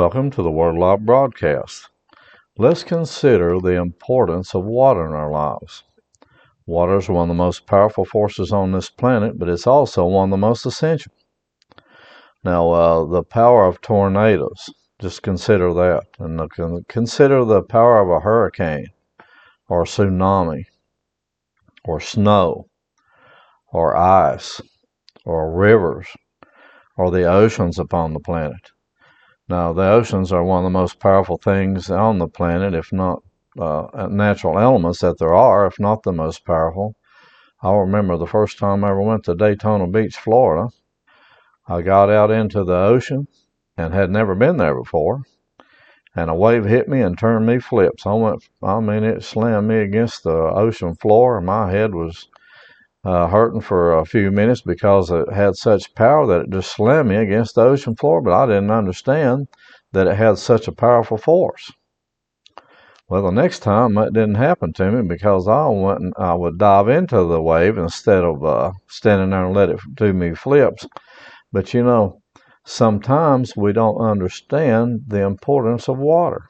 Welcome to the Word Alive broadcast. Let's consider the importance of water in our lives. Water is one of the most powerful forces on this planet, but it's also one of the most essential. Now, uh, the power of tornadoes, just consider that. And consider the power of a hurricane, or tsunami, or snow, or ice, or rivers, or the oceans upon the planet. Now, the oceans are one of the most powerful things on the planet, if not uh, natural elements that there are, if not the most powerful. I remember the first time I ever went to Daytona Beach, Florida. I got out into the ocean and had never been there before. And a wave hit me and turned me flips. I went, I mean, it slammed me against the ocean floor, and my head was uh, hurting for a few minutes because it had such power that it just slammed me against the ocean floor, but I didn't understand that it had such a powerful force. Well, the next time that didn't happen to me because I went and I would dive into the wave instead of uh, standing there and let it do me flips. But you know, sometimes we don't understand the importance of water.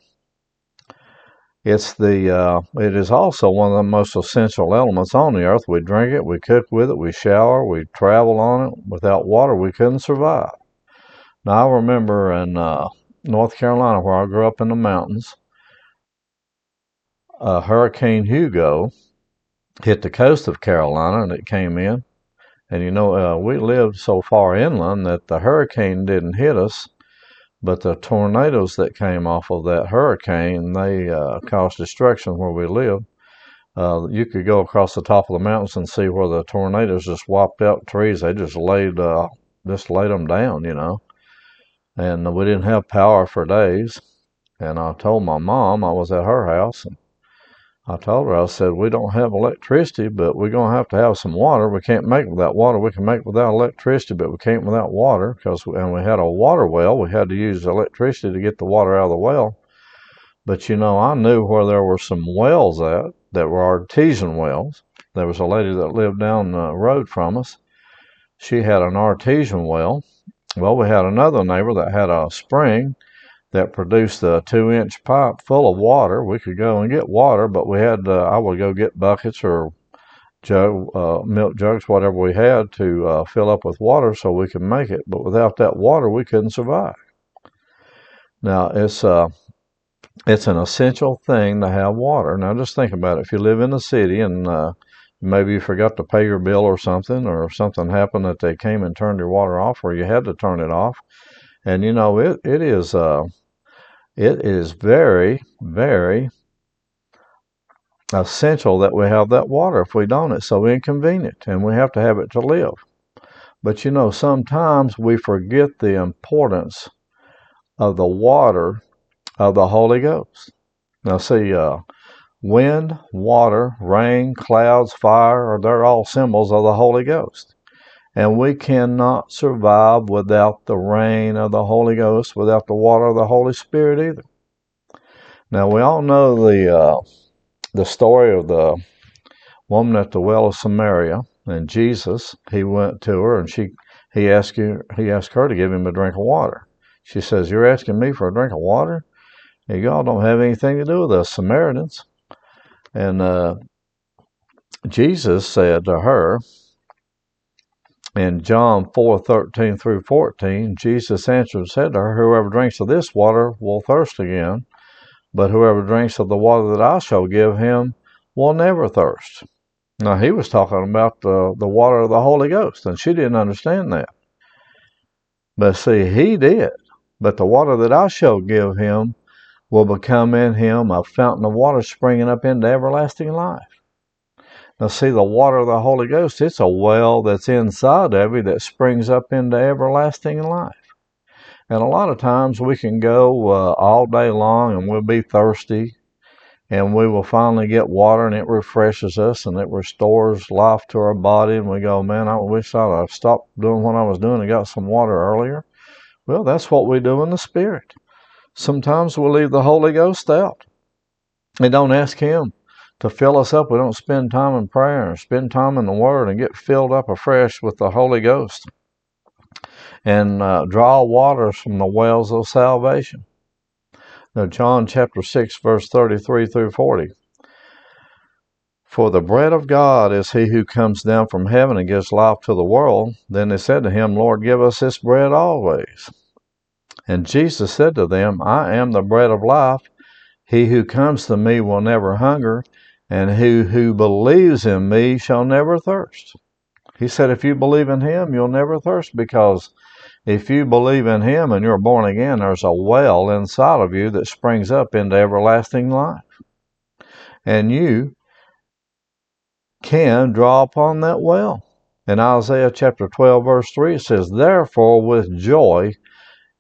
It's the uh, it is also one of the most essential elements on the earth. We drink it, we cook with it, we shower, we travel on it. Without water, we couldn't survive. Now I remember in uh, North Carolina, where I grew up in the mountains, uh, Hurricane Hugo hit the coast of Carolina, and it came in. And you know, uh, we lived so far inland that the hurricane didn't hit us but the tornadoes that came off of that hurricane, they uh, caused destruction where we live. Uh, you could go across the top of the mountains and see where the tornadoes just wiped out trees. They just laid, uh, just laid them down, you know. And we didn't have power for days. And I told my mom I was at her house, and I told her, I said, we don't have electricity, but we're going to have to have some water. We can't make without water. We can make without electricity, but we can't without water because, and we had a water well. We had to use electricity to get the water out of the well. But you know, I knew where there were some wells at that were artesian wells. There was a lady that lived down the road from us. She had an artesian well. Well, we had another neighbor that had a spring that produced a two inch pipe full of water. We could go and get water, but we had, uh, I would go get buckets or jug, uh, milk jugs, whatever we had to uh, fill up with water so we could make it. But without that water, we couldn't survive. Now, it's, uh, it's an essential thing to have water. Now, just think about it. If you live in the city and uh, maybe you forgot to pay your bill or something, or something happened that they came and turned your water off, or you had to turn it off, and you know it it is uh, it is very, very essential that we have that water. If we don't, it's so inconvenient and we have to have it to live. But you know, sometimes we forget the importance of the water of the Holy Ghost. Now, see, uh, wind, water, rain, clouds, fire, they're all symbols of the Holy Ghost. And we cannot survive without the rain of the Holy Ghost, without the water of the Holy Spirit either. Now we all know the uh, the story of the woman at the well of Samaria, and Jesus. He went to her, and she he asked you he asked her to give him a drink of water. She says, "You're asking me for a drink of water? And y'all don't have anything to do with us Samaritans." And uh, Jesus said to her, in John 4:13 through 14, Jesus answered and said to her, Whoever drinks of this water will thirst again, but whoever drinks of the water that I shall give him will never thirst. Now, he was talking about the, the water of the Holy Ghost, and she didn't understand that. But see, he did. But the water that I shall give him will become in him a fountain of water springing up into everlasting life. Now, see, the water of the Holy Ghost, it's a well that's inside of you that springs up into everlasting life. And a lot of times we can go uh, all day long and we'll be thirsty and we will finally get water and it refreshes us and it restores life to our body and we go, man, I wish I'd have stopped doing what I was doing and got some water earlier. Well, that's what we do in the Spirit. Sometimes we leave the Holy Ghost out and don't ask Him to fill us up. We don't spend time in prayer spend time in the Word and get filled up afresh with the Holy Ghost and uh, draw waters from the wells of salvation. Now, John chapter 6, verse 33 through 40. For the bread of God is he who comes down from heaven and gives life to the world. Then they said to him, Lord, give us this bread always. And Jesus said to them, I am the bread of life. He who comes to me will never hunger, and who who believes in me shall never thirst. He said, if you believe in him, you'll never thirst because if you believe in Him and you're born again, there's a well inside of you that springs up into everlasting life. And you can draw upon that well. In Isaiah chapter 12, verse 3, it says, Therefore, with joy,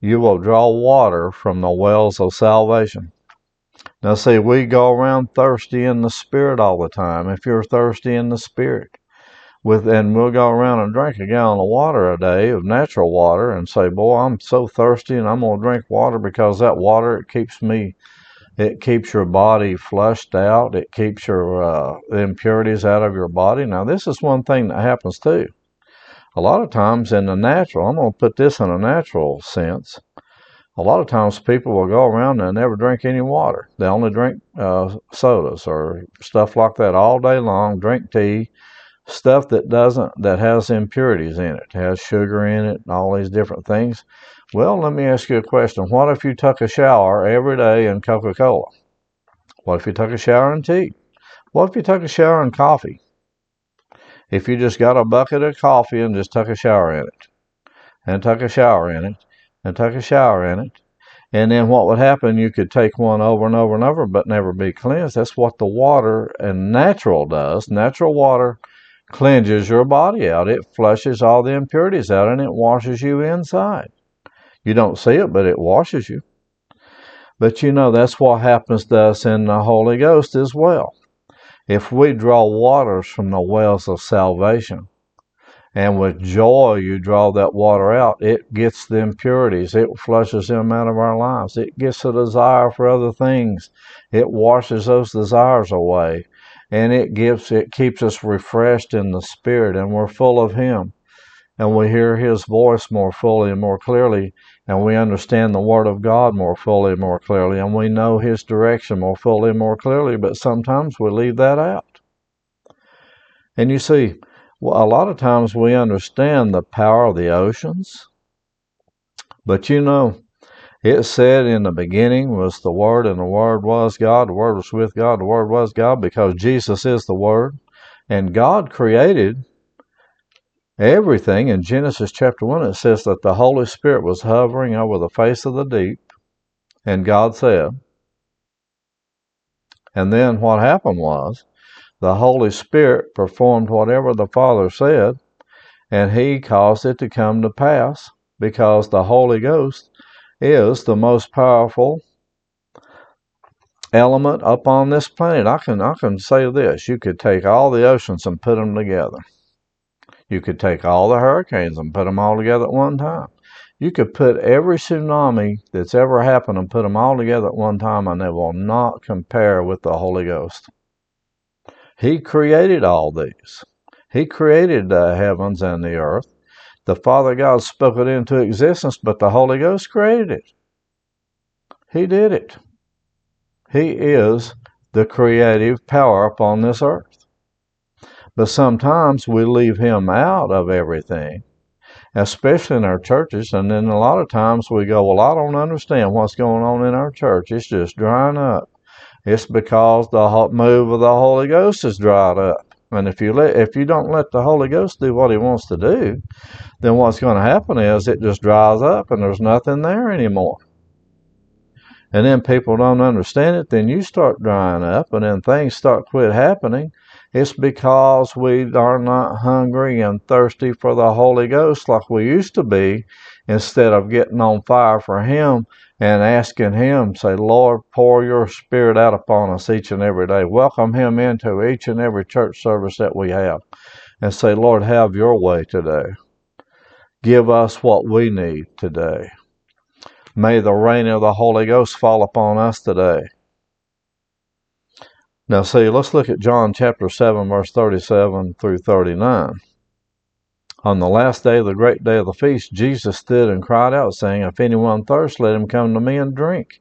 you will draw water from the wells of salvation. Now, see, we go around thirsty in the Spirit all the time. If you're thirsty in the Spirit, with and we'll go around and drink a gallon of water a day of natural water and say, "Boy, I'm so thirsty and I'm to drink water because that water it keeps me it keeps your body flushed out. It keeps your uh, impurities out of your body. Now, this is one thing that happens too. A lot of times in the natural, I'm going to put this in a natural sense. A lot of times people will go around and never drink any water. They only drink uh, sodas or stuff like that all day long, drink tea, stuff that doesn't that has impurities in it, has sugar in it, and all these different things. Well, let me ask you a question. What if you took a shower every day in Coca-Cola? What if you took a shower in tea? What if you took a shower in coffee? If you just got a bucket of coffee and just took a shower in it, and took a shower in it, and take a shower in it, and then what would happen? You could take one over and over and over, but never be cleansed. That's what the water and natural does. Natural water cleanses your body out. It flushes all the impurities out and it washes you inside. You don't see it, but it washes you. But you know, that's what happens to us in the Holy Ghost as well. If we draw waters from the wells of salvation, and with joy you draw that water out, it gets the impurities, it flushes them out of our lives, it gets a desire for other things, it washes those desires away. And it gives it keeps us refreshed in the spirit and we're full of him. And we hear his voice more fully and more clearly and we understand the word of god more fully and more clearly and we know his direction more fully and more clearly but sometimes we leave that out. And you see well, a lot of times we understand the power of the oceans but you know it said in the beginning was the Word, and the Word was God. The Word was with God. The Word was God because Jesus is the Word. And God created everything. In Genesis chapter 1, it says that the Holy Spirit was hovering over the face of the deep. And God said, and then what happened was the Holy Spirit performed whatever the Father said, and He caused it to come to pass because the Holy Ghost is the most powerful element up on this planet. I can I can say this: you could take all the oceans and put them together. You could take all the hurricanes and put them all together at one time. You could put every tsunami that's ever happened and put them all together at one time, and they will not compare with the Holy Ghost. He created all these. He created the heavens and the earth. The Father God spoke it into existence, but the Holy Ghost created it. He did it. He is the creative power upon this earth. But sometimes we leave Him out of everything, especially in our churches. And then a lot of times we go, Well, I don't understand what's going on in our church. It's just drying up. It's because the move of the Holy Ghost is dried up. And if you let, if you don't let the Holy Ghost do what He wants to do, then what's going to happen is it just dries up and there's nothing there anymore. And then people don't understand it. Then you start drying up, and then things start quit happening, It's because we are not hungry and thirsty for the Holy Ghost like we used to be, instead of getting on fire for Him and asking Him, say, Lord, pour your Spirit out upon us each and every day. Welcome Him into each and every church service that we have. And say, Lord, have your way today. Give us what we need today. May the rain of the Holy Ghost fall upon us today. Now, see, let's look at John chapter 7, verse 37 through 39. On the last day of the great day of the feast, Jesus stood and cried out, saying, If anyone thirsts, let him come to me and drink.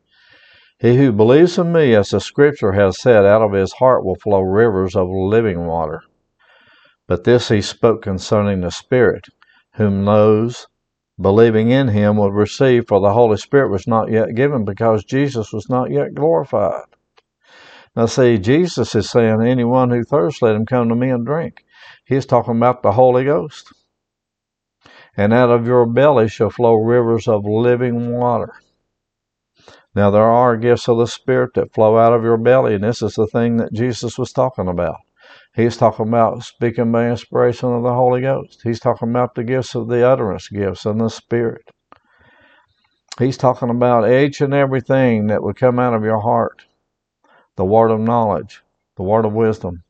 He who believes in me, as the scripture has said, out of his heart will flow rivers of living water. But this he spoke concerning the Spirit, whom those believing in him would receive, for the Holy Spirit was not yet given, because Jesus was not yet glorified. Now, see, Jesus is saying, anyone who thirsts, let him come to me and drink. He's talking about the Holy Ghost. And out of your belly shall flow rivers of living water. Now, there are gifts of the Spirit that flow out of your belly, and this is the thing that Jesus was talking about. He's talking about speaking by inspiration of the Holy Ghost. He's talking about the gifts of the utterance gifts and the Spirit. He's talking about each and everything that would come out of your heart the word of knowledge, the word of wisdom,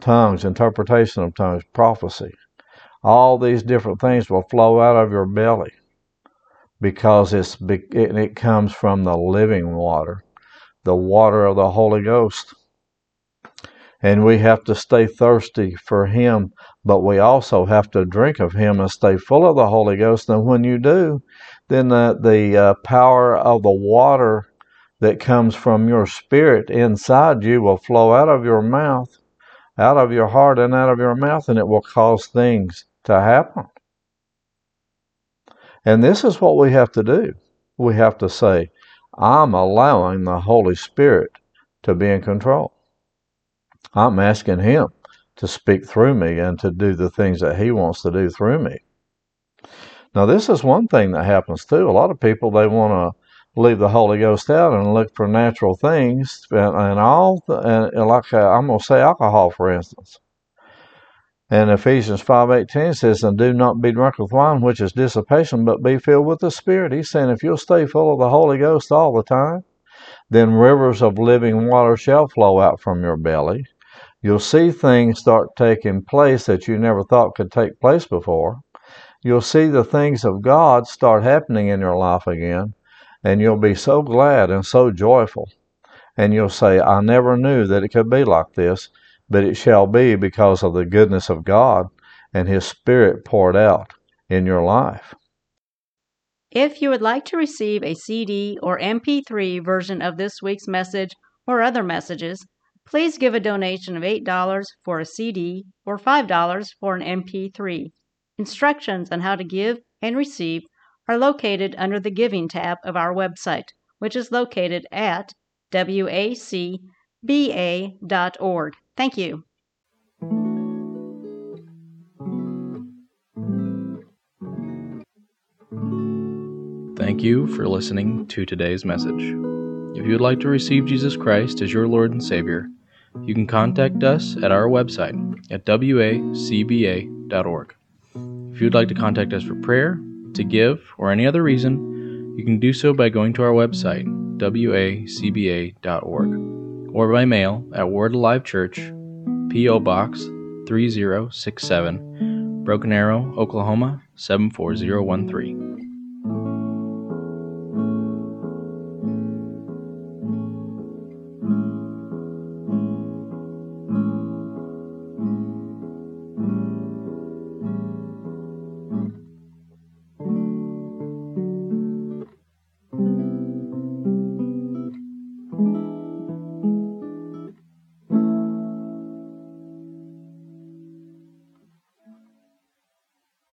tongues, interpretation of tongues, prophecy. All these different things will flow out of your belly because it's it comes from the living water, the water of the Holy Ghost. And we have to stay thirsty for Him, but we also have to drink of Him and stay full of the Holy Ghost. And when you do, then the, the uh, power of the water that comes from your spirit inside you will flow out of your mouth, out of your heart, and out of your mouth, and it will cause things to happen. And this is what we have to do. We have to say, I'm allowing the Holy Spirit to be in control. I'm asking Him to speak through me and to do the things that He wants to do through me. Now, this is one thing that happens too. A lot of people, they want to leave the Holy Ghost out and look for natural things and, and all, and, like uh, I'm going to say alcohol, for instance. And Ephesians 5.18 says, And do not be drunk with wine, which is dissipation, but be filled with the Spirit. He's saying if you'll stay full of the Holy Ghost all the time, then rivers of living water shall flow out from your belly. You'll see things start taking place that you never thought could take place before. You'll see the things of God start happening in your life again and you'll be so glad and so joyful. And you'll say, I never knew that it could be like this, but it shall be because of the goodness of God and His Spirit poured out in your life. If you would like to receive a CD or MP3 version of this week's message or other messages, please give a donation of $8 for a CD or $5 for an MP3. Instructions on how to give and receive are located under the Giving tab of our website, which is located at wacba.org. Thank you. Thank you for listening to today's message. If you would like to receive Jesus Christ as your Lord and Savior, you can contact us at our website at wacba.org. If you would like to contact us for prayer, to give, or any other reason, you can do so by going to our website, wacba.org, or by mail at Word Alive Church, P.O. Box 3067, Broken Arrow, Oklahoma 74013.